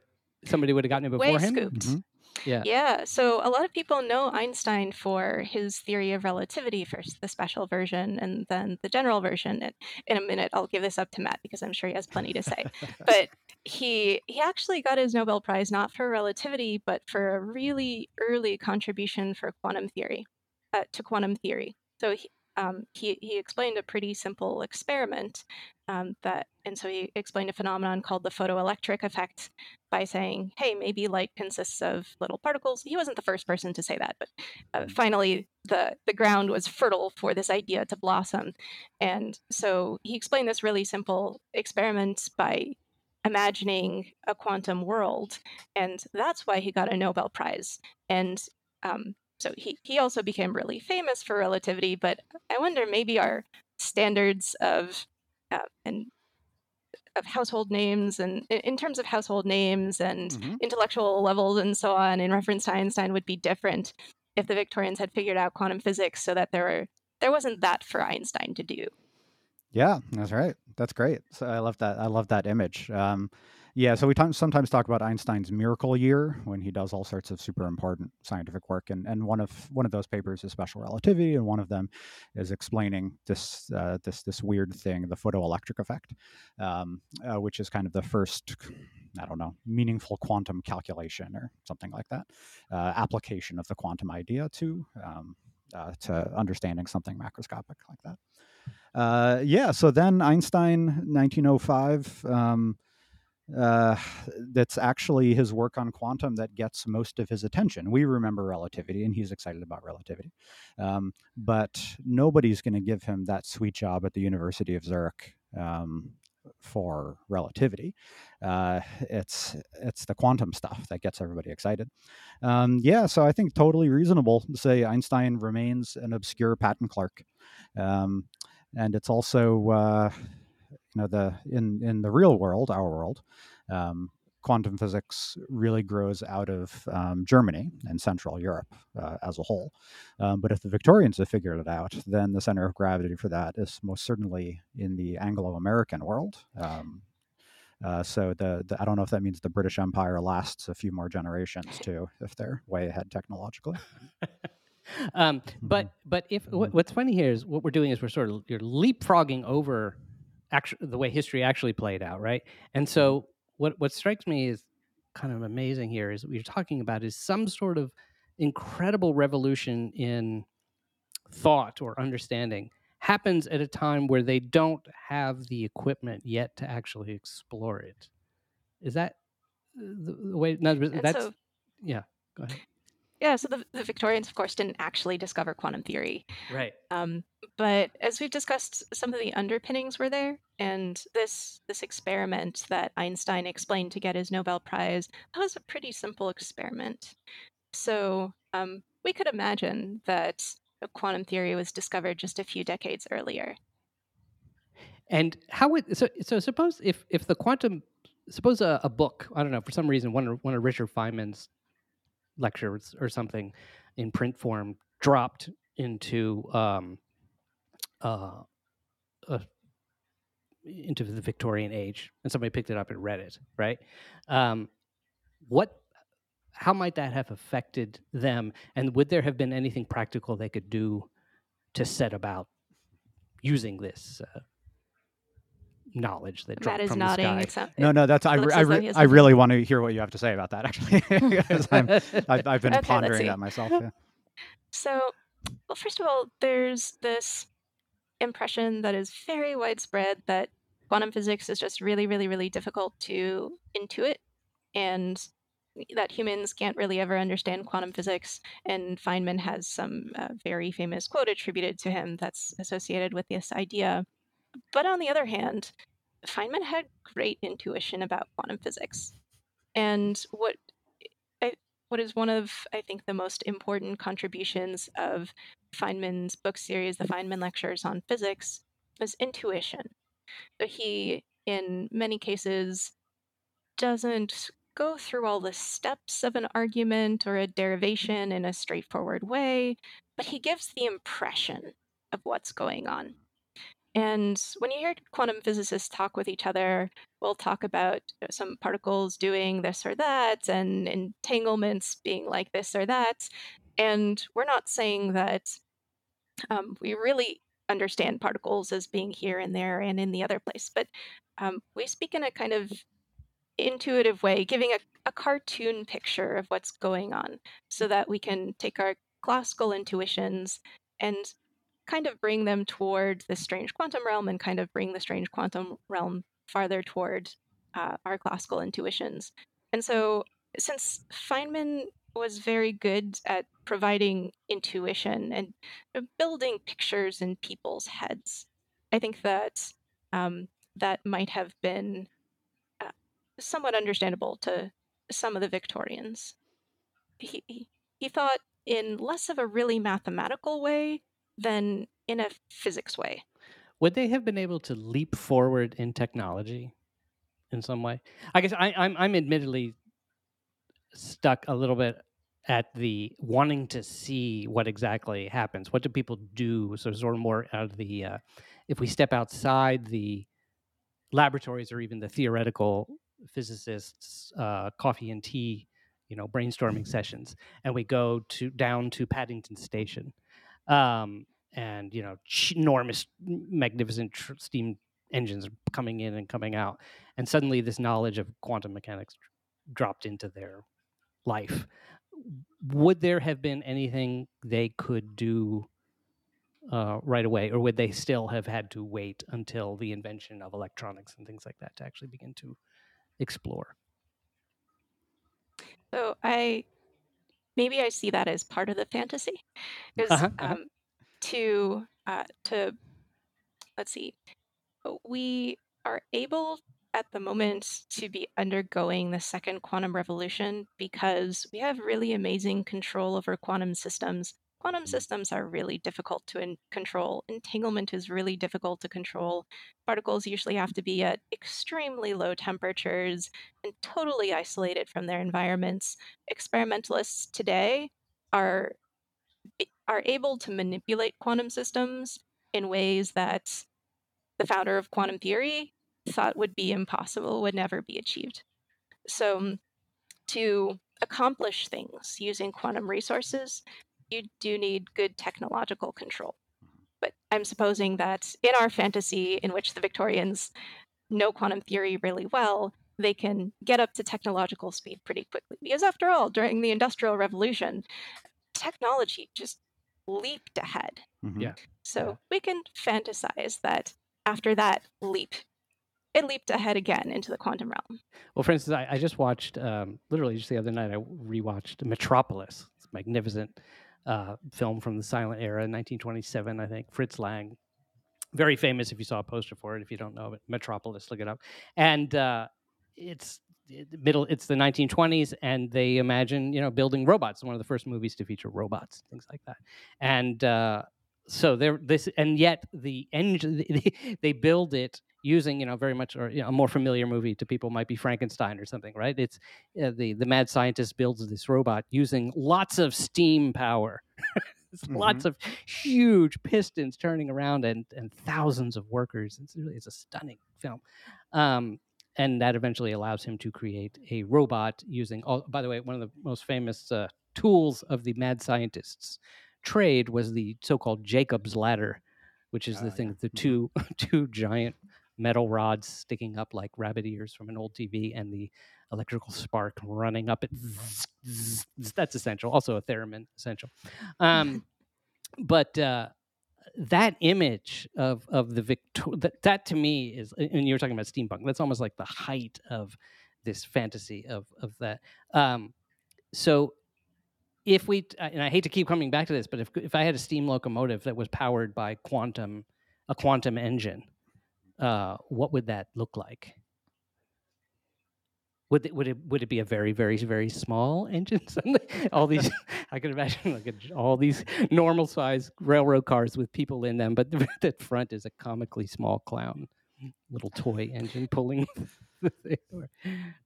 Speaker 1: somebody would have gotten it before
Speaker 4: Way
Speaker 1: him?
Speaker 4: scooped.
Speaker 3: Mhm.
Speaker 1: Yeah.
Speaker 4: Yeah, so a lot of people know Einstein for his theory of relativity, first the special version and then the general version. And in a minute, I'll give this up to Matt because I'm sure he has plenty to say. but he he actually got his Nobel Prize not for relativity, but for a really early contribution for quantum theory, uh, to quantum theory. So he, um, he he explained a pretty simple experiment um, that, and so he explained a phenomenon called the photoelectric effect by saying, "Hey, maybe light consists of little particles." He wasn't the first person to say that, but uh, finally, the the ground was fertile for this idea to blossom, and so he explained this really simple experiment by imagining a quantum world, and that's why he got a Nobel Prize. And um, so he he also became really famous for relativity. But I wonder maybe our standards of uh, and of household names and in- terms of household names and
Speaker 3: Mhm.
Speaker 4: intellectual levels and so on in reference to Einstein would be different if the Victorians had figured out quantum physics so that there were there wasn't that for Einstein to do.
Speaker 3: Yeah, that's right. That's great. So I love that. I love that image. Um, yeah, so we t- sometimes talk about Einstein's miracle year when he does all sorts of super important scientific work, and, and one of one of those papers is special relativity, and one of them is explaining this uh, this this weird thing, the photoelectric effect, um, uh, which is kind of the first. I don't know, meaningful quantum calculation or something like that, uh, application of the quantum idea to um, uh, to understanding something macroscopic like that. Uh, yeah, so then Einstein, 1905. Um, uh, that's actually his work on quantum that gets most of his attention. We remember relativity, and he's excited about relativity. Um, but nobody's going to give him that sweet job at the University of Zurich um, for relativity. Uh, it's it's the quantum stuff that gets everybody excited. Um, yeah, so I think totally reasonable to say Einstein remains an obscure patent clerk. Um, and it's also uh, you know the in in the real world our world um, quantum physics really grows out of um, germany and central europe uh, as a whole. Um, but if the victorians have figured it out then the center of gravity for that is most certainly in the anglo-american world. Um, uh, so the, the I don't know if that means the British Empire lasts a few more generations too, if they're way ahead technologically.
Speaker 1: um, but but if what, what's funny here is what we're doing is we're sort of you're leapfrogging over actually the way history actually played out, right? And so what what strikes me is kind of amazing here is what you're talking about is some sort of incredible revolution in thought or understanding happens at a time where they don't have the equipment yet to actually explore it. Is that uh, the, way? No, that's
Speaker 4: so,
Speaker 1: yeah. Go ahead.
Speaker 4: Yeah, so the, the Victorians, of course, didn't actually discover quantum theory.
Speaker 1: Right.
Speaker 4: Um, but as we've discussed, some of the underpinnings were there, and this this experiment that Einstein explained to get his Nobel Prize that was a pretty simple experiment. So um, we could imagine that quantum theory was discovered just a few decades earlier.
Speaker 1: And how would so so suppose if if the quantum suppose a, a book I don't know for some reason one of one of Richard Feynman's lectures or something in print form dropped into um, uh, uh, into the Victorian age, and somebody picked it up and read it, right? Um, what how might that have affected them and would there have been anything practical they could do to set about using this uh, knowledge that dropped
Speaker 4: Matt is
Speaker 1: from
Speaker 4: nodding.
Speaker 1: the sky
Speaker 4: Except
Speaker 3: No, no, that's I,
Speaker 4: looks
Speaker 3: I, re- I really want to hear what you have to say about that actually because I'm I've, I've been
Speaker 4: Okay,
Speaker 3: pondering that myself. Yeah.
Speaker 4: So, well, first of all, there's this impression that is very widespread that quantum physics is just really, really, really difficult to intuit, and that humans can't really ever understand quantum physics. And Feynman has some uh, very famous quote attributed to him that's associated with this idea. But on the other hand, Feynman had great intuition about quantum physics. And what I, what is one of I think the most important contributions of Feynman's book series, the Feynman Lectures on Physics, was intuition. So he, in many cases, doesn't go through all the steps of an argument or a derivation in a straightforward way, but he gives the impression of what's going on. And when you hear quantum physicists talk with each other, we'll talk about uh, some particles doing this or that and entanglements being like this or that. And we're not saying that um, we really understand particles as being here and there and in the other place, but um, we speak in a kind of intuitive way, giving a, a cartoon picture of what's going on so that we can take our classical intuitions and kind of bring them toward the strange quantum realm and kind of bring the strange quantum realm farther toward uh, our classical intuitions. And so, since Feynman was very good at providing intuition and uh, building pictures in people's heads, I think that um, that might have been uh, somewhat understandable to some of the Victorians. He, he thought in less of a really mathematical way than in a physics way.
Speaker 1: would they have been able to leap forward in technology in some way? I guess I, I'm I'm admittedly stuck a little bit at the wanting to see what exactly happens. What do people do? So sort of more out of the uh, if we step outside the laboratories or even the theoretical physicists' uh, coffee and tea, you know, brainstorming sessions, and we go to down to Paddington Station. Um, and you know enormous magnificent tr- steam engines coming in and coming out and suddenly this knowledge of quantum mechanics dropped into their life. Would there have been anything they could do uh, right away or would they still have had to wait until the invention of electronics and things like that to actually begin to explore?
Speaker 4: So I maybe I see that as part of the fantasy, because
Speaker 1: Uh-huh, uh-huh.
Speaker 4: um, to uh, to let's see, uh, we are able at the moment to be undergoing the second quantum revolution because we have really amazing control over quantum systems. Quantum mm-hmm. systems are really difficult to in- control. Entanglement is really difficult to control. Particles usually have to be at extremely low temperatures and totally isolated from their environments. Experimentalists today are are able to manipulate quantum systems in ways that the founder of quantum theory thought would be impossible, would never be achieved. So, to accomplish things using quantum resources, you do need good technological control. But I'm supposing that in our fantasy, in which the Victorians know quantum theory really well, they can get up to technological speed pretty quickly. Because after all, during the Industrial Revolution, technology just leaped ahead.
Speaker 3: Mhm.
Speaker 1: Yeah.
Speaker 4: So
Speaker 1: Yeah.
Speaker 4: we can fantasize that after that leap, it leaped ahead again into the quantum realm.
Speaker 1: Well, for instance, I, I just watched um, literally just the other night. I rewatched Metropolis. It's a magnificent uh, film from the silent era, 1927, I think. Fritz Lang, very famous. If you saw a poster for it, if you don't know it, Metropolis, look it up. And uh, it's middle. It's the 1920s, and they imagine you know building robots. One of the first movies to feature robots, things like that. And uh, so there, this, and yet the engine they, they build it using you know very much or you know, a more familiar movie to people might be Frankenstein or something, right? It's uh, the the mad scientist builds this robot using lots of steam power. It's Lots of huge pistons turning around and, and thousands of workers. It's really it's a stunning film, um, and that eventually allows him to create a robot using. All, by the way, one of the most famous uh, tools of the mad scientists trade was the so-called Jacob's ladder, which is
Speaker 3: Ah,
Speaker 1: the
Speaker 3: yeah.
Speaker 1: thing the
Speaker 3: Mhm.
Speaker 1: two two giant metal rods sticking up like rabbit ears from an old TV and the electrical spark running up it. That's essential. Also a theremin essential. Um, but uh, that image of of the Victor that, that to me is and you were talking about steampunk. That's almost like the height of this fantasy of of that. Um, so if we and I hate to keep coming back to this, but if if I had a steam locomotive that was powered by quantum a quantum engine, uh, what would that look like? Would it, would it would it be a very very very small engine? All these I can imagine like a, all these normal size railroad cars with people in them, but the, the front is a comically small clown little toy engine pulling the thing, or,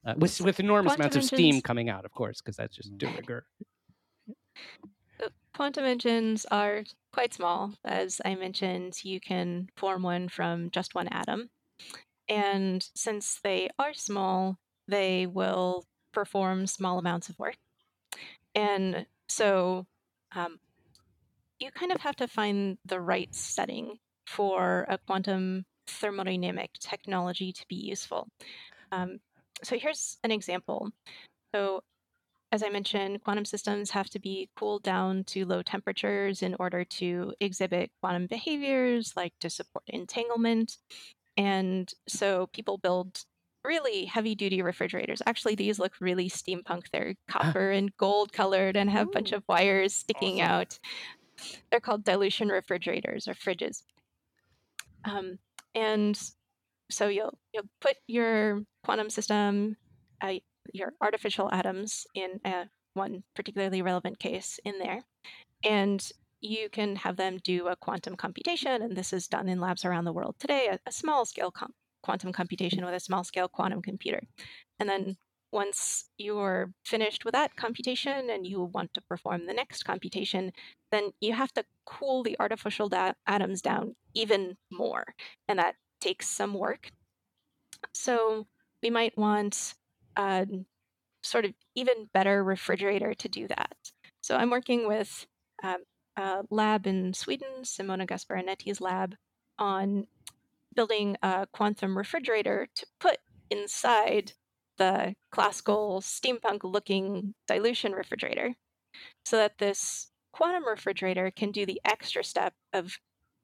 Speaker 1: uh, with with enormous
Speaker 4: Quantum
Speaker 1: amounts of steam coming out, of course, because that's just de rigueur.
Speaker 4: Quantum engines are quite small. As I mentioned, you can form one from just one atom. And since they are small, they will perform small amounts of work. And so um, you kind of have to find the right setting for a quantum thermodynamic technology to be useful. Um, so here's an example. So as I mentioned, quantum systems have to be cooled down to low temperatures in order to exhibit quantum behaviors, like to support entanglement. And so people build really heavy duty refrigerators. Actually, these look really steampunk. They're copper and gold colored and have a bunch of wires sticking
Speaker 1: Awesome.
Speaker 4: out. They're called dilution refrigerators or fridges. Um, and so you'll you'll put your quantum system, uh, your artificial atoms in uh, one particularly relevant case in there, and you can have them do a quantum computation. And this is done in labs around the world today, a, a small scale com- quantum computation with a small scale quantum computer. And then once you're finished with that computation and you want to perform the next computation, then you have to cool the artificial da- atoms down even more. And that takes some work. So we might want a sort of even better refrigerator to do that. So I'm working with um, a lab in Sweden, Simone Gasparinetti's lab, on building a quantum refrigerator to put inside the classical steampunk looking dilution refrigerator so that this quantum refrigerator can do the extra step of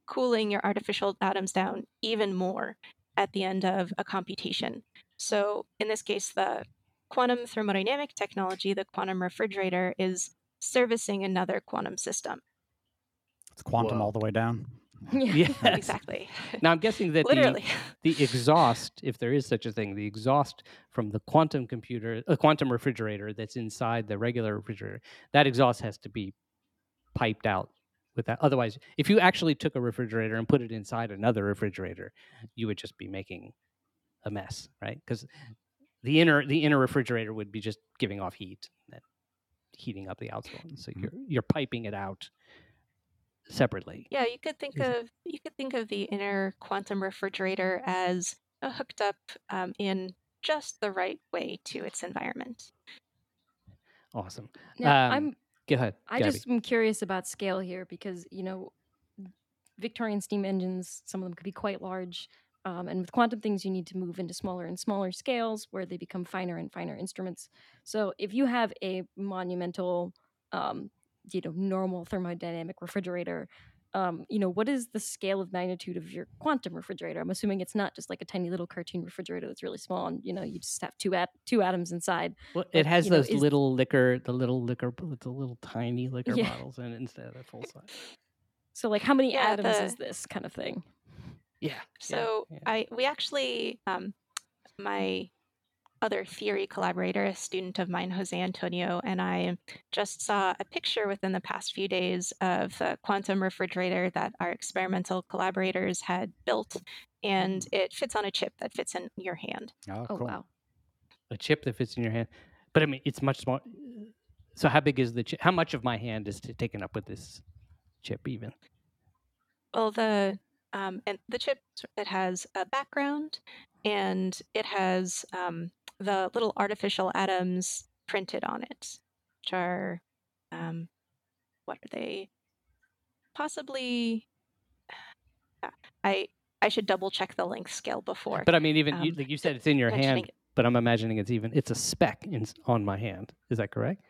Speaker 4: cooling your artificial atoms down even more at the end of a computation. So, in this case, the quantum thermodynamic technology, the quantum refrigerator, is servicing another quantum system.
Speaker 3: It's quantum
Speaker 1: Whoa.
Speaker 3: all the way down.
Speaker 2: yeah.
Speaker 1: Yes.
Speaker 4: Exactly.
Speaker 1: Now I'm guessing that the, the exhaust, if there is such a thing, the exhaust from the quantum computer, a quantum refrigerator that's inside the regular refrigerator, that exhaust has to be piped out with that. Otherwise, if you actually took a refrigerator and put it inside another refrigerator, you would just be making a mess, right? Because the inner the inner refrigerator would be just giving off heat and heating up the outside. So
Speaker 3: Mhm.
Speaker 1: you're you're piping it out separately.
Speaker 4: Yeah, you could think
Speaker 1: Is-
Speaker 4: of you could think of the inner quantum refrigerator as uh, hooked up um, in just the right way to its environment.
Speaker 1: Awesome.
Speaker 2: Now,
Speaker 1: Um,
Speaker 2: I'm
Speaker 1: Go ahead.
Speaker 2: I
Speaker 1: Gabby.
Speaker 2: just am curious about scale here because you know Victorian steam engines, some of them could be quite large. Um, and with quantum things, you need to move into smaller and smaller scales where they become finer and finer instruments. So if you have a monumental, um, you know, normal thermodynamic refrigerator, um, you know, what is the scale of magnitude of your quantum refrigerator? I'm assuming it's not just like a tiny little cartoon refrigerator that's really small, and you know, you just have two at two atoms inside.
Speaker 1: Well, it has
Speaker 2: you know,
Speaker 1: those
Speaker 2: is-
Speaker 1: little liquor, the little liquor, the little tiny liquor
Speaker 2: Yeah.
Speaker 1: bottles in it instead of the full size.
Speaker 2: So, like, how many
Speaker 4: Yeah,
Speaker 2: atoms
Speaker 4: the-
Speaker 2: is this kind of thing?
Speaker 1: Yeah. yeah,
Speaker 4: So
Speaker 1: yeah.
Speaker 4: I we actually um, my other theory collaborator, a student of mine, Jose Antonio, and I just saw a picture within the past few days of the quantum refrigerator that our experimental collaborators had built, and it fits on a chip that fits in your hand.
Speaker 3: Oh,
Speaker 2: Oh
Speaker 3: cool.
Speaker 2: wow.
Speaker 1: a chip that fits in your hand. But I mean, it's much small. So how big is the chip? How much of my hand is taken up with this chip? Even
Speaker 4: Well, the um, and the chip it has a background, and it has um, the little artificial atoms printed on it, which are um, what are they? Possibly, uh, I I should double check the length scale before.
Speaker 1: but I mean, even you,
Speaker 4: um,
Speaker 1: like you said, it's in your hand. But I'm imagining it's even it's a speck in, on my hand. Is that correct?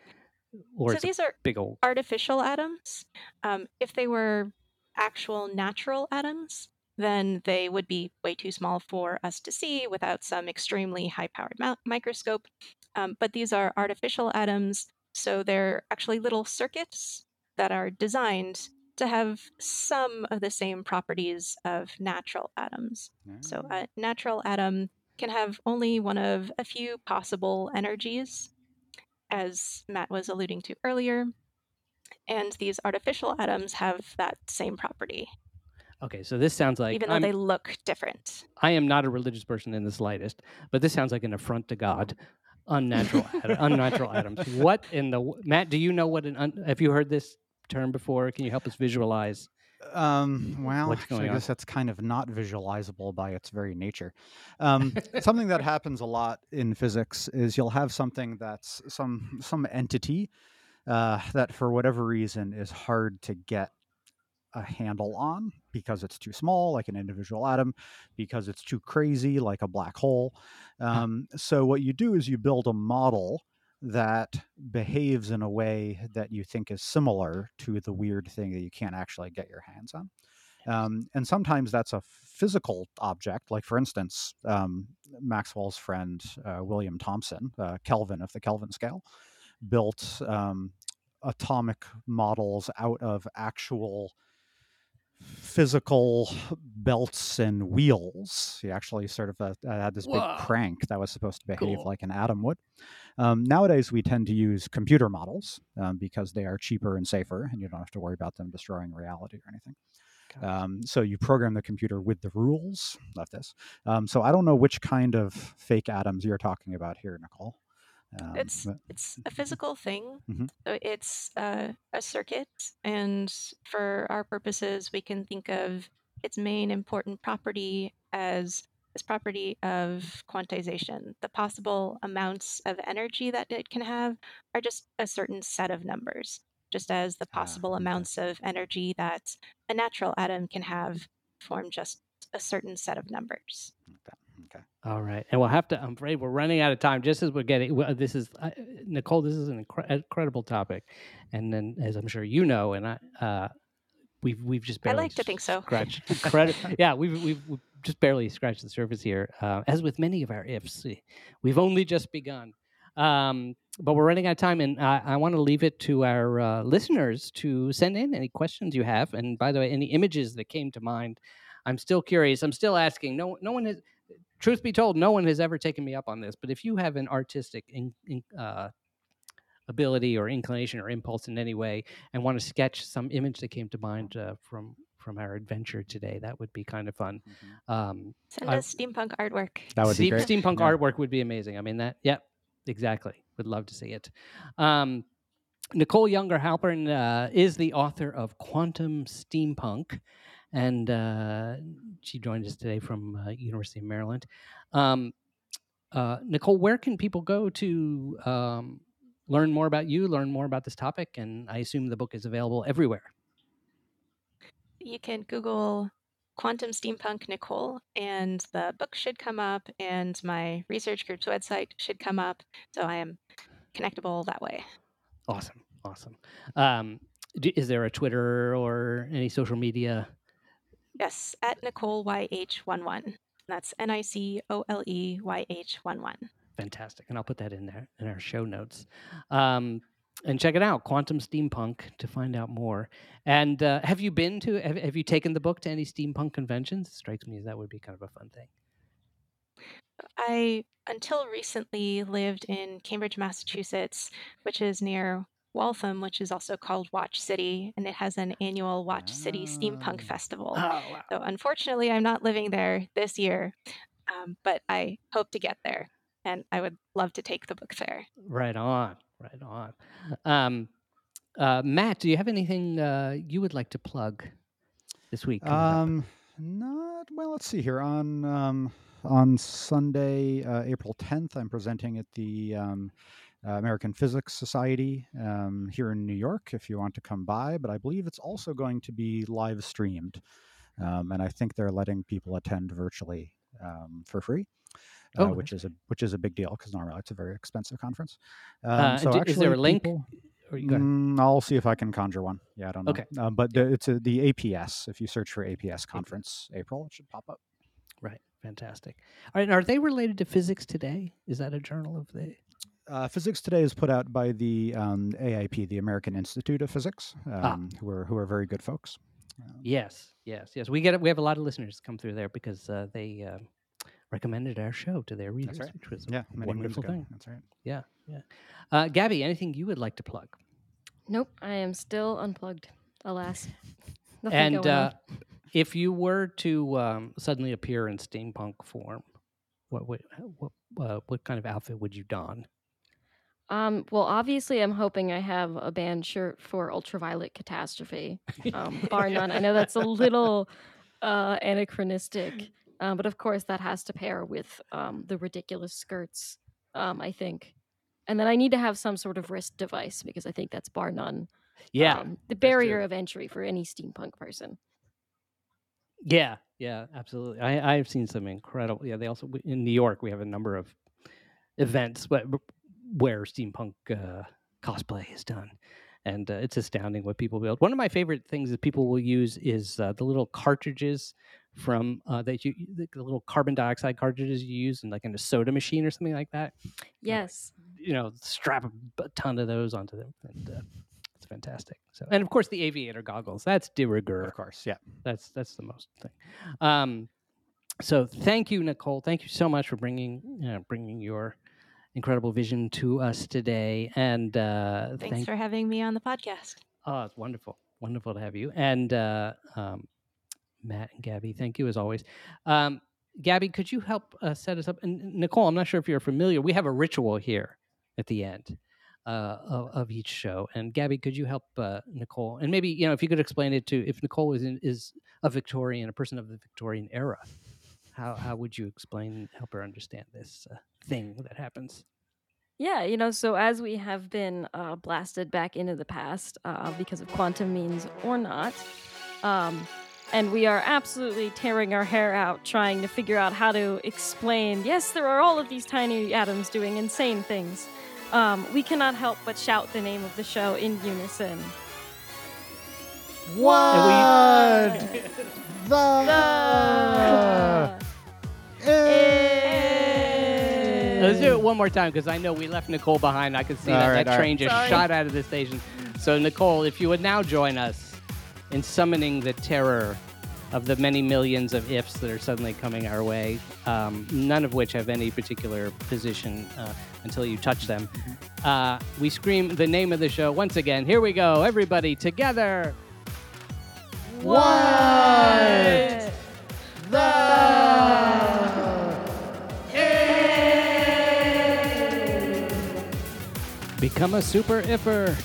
Speaker 1: Or
Speaker 4: So these are
Speaker 1: big old.
Speaker 4: artificial atoms. Um, if they were actual natural atoms, then they would be way too small for us to see without some extremely high powered mou- microscope. Um, but these are artificial atoms, so they're actually little circuits that are designed to have some of the same properties of natural atoms. So
Speaker 3: Ah.
Speaker 4: a natural atom can have only one of a few possible energies, as Matt was alluding to earlier. And these artificial atoms have that same property,
Speaker 1: Okay, so this sounds like
Speaker 4: even though
Speaker 1: I'm,
Speaker 4: they look different.
Speaker 1: I am not a religious person in the slightest, but this sounds like an affront to God. Unnatural, at- unnatural atoms. What in the Matt? Do you know what an? Un, have you heard this term before? Can you help us visualize?
Speaker 3: Um, well,
Speaker 1: What's
Speaker 3: actually,
Speaker 1: going
Speaker 3: I
Speaker 1: on?
Speaker 3: guess that's kind of not visualizable by its very nature. Um, something that happens a lot in physics is you'll have something that's some some entity uh, that, for whatever reason, is hard to get a handle on because it's too small, like an individual atom, because it's too crazy, like a black hole. Um, so what you do is you build a model that behaves in a way that you think is similar to the weird thing that you can't actually get your hands on. Um, and sometimes that's a physical object, like for instance, um, Maxwell's friend uh, William Thomson, uh, Kelvin of the Kelvin scale, built um, atomic models out of actual physical belts and wheels. He actually sort of uh, had this
Speaker 1: Whoa.
Speaker 3: big crank that was supposed to behave
Speaker 1: Cool.
Speaker 3: like an atom would. Um, nowadays, we tend to use computer models um, because they are cheaper and safer, and you don't have to worry about them destroying reality or anything. Um, so you program the computer with the rules of this. Um, so I don't know which kind of fake atoms you're talking about here, Nicole. Um,
Speaker 4: It's
Speaker 3: but-
Speaker 4: it's a physical thing.
Speaker 3: Mhm.
Speaker 4: So it's uh, a circuit, and for our purposes, we can think of its main important property as this property of quantization. The possible amounts of energy that it can have are just a certain set of numbers, just as the
Speaker 3: Ah,
Speaker 4: possible
Speaker 3: okay.
Speaker 4: amounts of energy that a natural atom can have form just a certain set of numbers.
Speaker 3: Okay.
Speaker 1: All right, and we'll have to. I'm afraid we're running out of time. Just as we're getting, well, this is uh, Nicole. This is an incre- incredible topic, and then as I'm sure you know, and I, uh, we've we've just barely.
Speaker 4: I like to think so.
Speaker 1: scratched. incredi- yeah, we've, we've we've just barely scratched the surface here. Uh, as with many of our ifs, we- we've only just begun. Um, but we're running out of time, and I, I want to leave it to our uh, listeners to send in any questions you have. And by the way, any images that came to mind. I'm still curious. I'm still asking. No, no one has. Truth be told, no one has ever taken me up on this. But if you have an artistic in, in, uh, ability or inclination or impulse in any way, and want to sketch some image that came to mind uh, from from our adventure today, that would be kind of fun. Um,
Speaker 4: Send
Speaker 1: I-
Speaker 4: us steampunk artwork.
Speaker 3: That would be great.
Speaker 1: Steampunk
Speaker 3: Yeah.
Speaker 1: artwork would be amazing. I mean that. Yep, exactly. Would love to see it. Um, Nicole Yunger Halpern uh, is the author of Quantum Steampunk, and uh, she joined us today from uh, University of Maryland. Um, uh, Nicole, where can people go to um, learn more about you, learn more about this topic? And I assume the book is available everywhere.
Speaker 4: you can Google Quantum Steampunk Nicole, and the book should come up, and my research group's website should come up. So I am connectable that way.
Speaker 1: Awesome, awesome. Um, d- is there a Twitter or any social media?
Speaker 4: Yes, at Nicole YH11. That's N I C O L E Y H 1 1.
Speaker 1: Fantastic, and I'll put that in there in our show notes. Um, and check it out, Quantum Steampunk, to find out more. And uh, have you been to? Have, have you taken the book to any steampunk conventions? It strikes me as that would be kind of a fun thing.
Speaker 4: I, until recently, lived in Cambridge, Massachusetts, which is near Waltham, which is also called Watch City, and it has an annual Watch City Steampunk
Speaker 3: Ah.
Speaker 4: Festival.
Speaker 1: Oh, wow.
Speaker 4: So, unfortunately, I'm not living there this year, um, but I hope to get there, and I would love to take the book there.
Speaker 1: Right on, right on. Um, uh, Matt, do you have anything uh, you would like to plug this week?
Speaker 3: Um, not well. Let's see here on um, on Sunday, uh, April tenth. I'm presenting at the um, uh, American Physics Society um, here in New York. If you want to come by, but I believe it's also going to be live streamed, um, and I think they're letting people attend virtually um, for free. Uh,
Speaker 1: Oh,
Speaker 3: which is a which is a big deal because normally it's a very expensive conference. Um,
Speaker 1: Uh,
Speaker 3: so
Speaker 1: d-
Speaker 3: actually,
Speaker 1: is there a link?
Speaker 3: people-
Speaker 1: Or you got
Speaker 3: Mm, I'll see if I can conjure one. Yeah, I don't know.
Speaker 1: Okay.
Speaker 3: Uh, but the, it's a, the APS. If you search for APS conference April, it should pop up.
Speaker 1: right, fantastic. All right, are they related to Physics Today? Is that a journal of the?
Speaker 3: Uh, Physics Today is put out by the um, AIP, the American Institute of Physics,
Speaker 1: Ah.
Speaker 3: um, who are who are very good folks. Um,
Speaker 1: Yes, yes, yes. We get. We have a lot of listeners come through there because uh, they uh, recommended our show to their readers,
Speaker 3: right.
Speaker 1: which was a
Speaker 3: yeah, many
Speaker 1: wonderful thing.
Speaker 3: That's right.
Speaker 1: Yeah, yeah. Uh, Gabby, anything you would like to plug?
Speaker 2: Nope, I am still unplugged. Alas. Nothing
Speaker 1: and uh, if you were to um, suddenly appear in steampunk form, what would what uh, what kind of outfit would you don?
Speaker 2: Um, well, obviously, I'm hoping I have a band shirt for Ultraviolet Catastrophe, um, bar none. I know that's a little uh, anachronistic, um, but of course, that has to pair with um, the ridiculous skirts, um, I think. And then I need to have some sort of wrist device because I think that's bar none.
Speaker 1: Yeah,
Speaker 2: um, the barrier of entry for any steampunk person.
Speaker 1: yeah, yeah, absolutely. I I've seen some incredible. Yeah, they also in New York we have a number of events where, where steampunk uh, cosplay is done. And uh, it's astounding what people build. One of my favorite things that people will use is uh, the little cartridges from uh, that you the the little carbon dioxide cartridges you use in like in a soda machine or something like that.
Speaker 2: Yes.
Speaker 1: you know, strap a ton of those onto them, and uh, it's fantastic. So, and of course, the aviator goggles. That's de rigueur.
Speaker 3: Of course, yeah.
Speaker 1: That's that's the most thing. Um, so, thank you, Nicole. Thank you so much for bringing uh, bringing your incredible vision to us today. And uh,
Speaker 4: Thanks
Speaker 1: thank
Speaker 4: for having me on the podcast.
Speaker 1: Oh, it's wonderful. Wonderful to have you. And uh, um, Matt and Gabby, thank you as always. Um, Gabby, could you help uh, set us up? And Nicole, I'm not sure if you're familiar. We have a ritual here at the end uh, of, of each show. And Gabby, could you help uh, Nicole? And maybe you know if you could explain it to if Nicole is in, is a Victorian, a person of the Victorian era. How how would you explain, help her understand this uh, thing that happens?
Speaker 2: Yeah, you know, so as we have been uh, blasted back into the past uh, because of quantum means or not, um, and we are absolutely tearing our hair out trying to figure out how to explain yes, there are all of these tiny atoms doing insane things. Um, we cannot help but shout the name of the show in unison.
Speaker 3: What?
Speaker 2: The-
Speaker 1: Let's do it one more time because I know we left Nicole behind. I could see
Speaker 3: All
Speaker 1: that,
Speaker 3: right,
Speaker 1: that
Speaker 3: all
Speaker 1: train
Speaker 3: right.
Speaker 1: just
Speaker 2: Sorry.
Speaker 1: shot out of the station. So, Nicole, if you would now join us in summoning the terror of the many millions of ifs that are suddenly coming our way, um, none of which have any particular position uh, until you touch them. Uh, we scream the name of the show once again. Here we go, everybody together.
Speaker 2: What?
Speaker 1: Become a super iffer.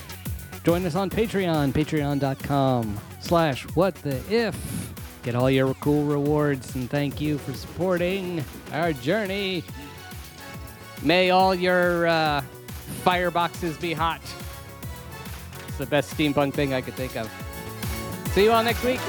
Speaker 1: Join us on Patreon, patreon.com slash what the if. Get all your cool rewards and thank you for supporting our journey. May all your uh, fireboxes be hot. It's the best steampunk thing I could think of. See you all next week.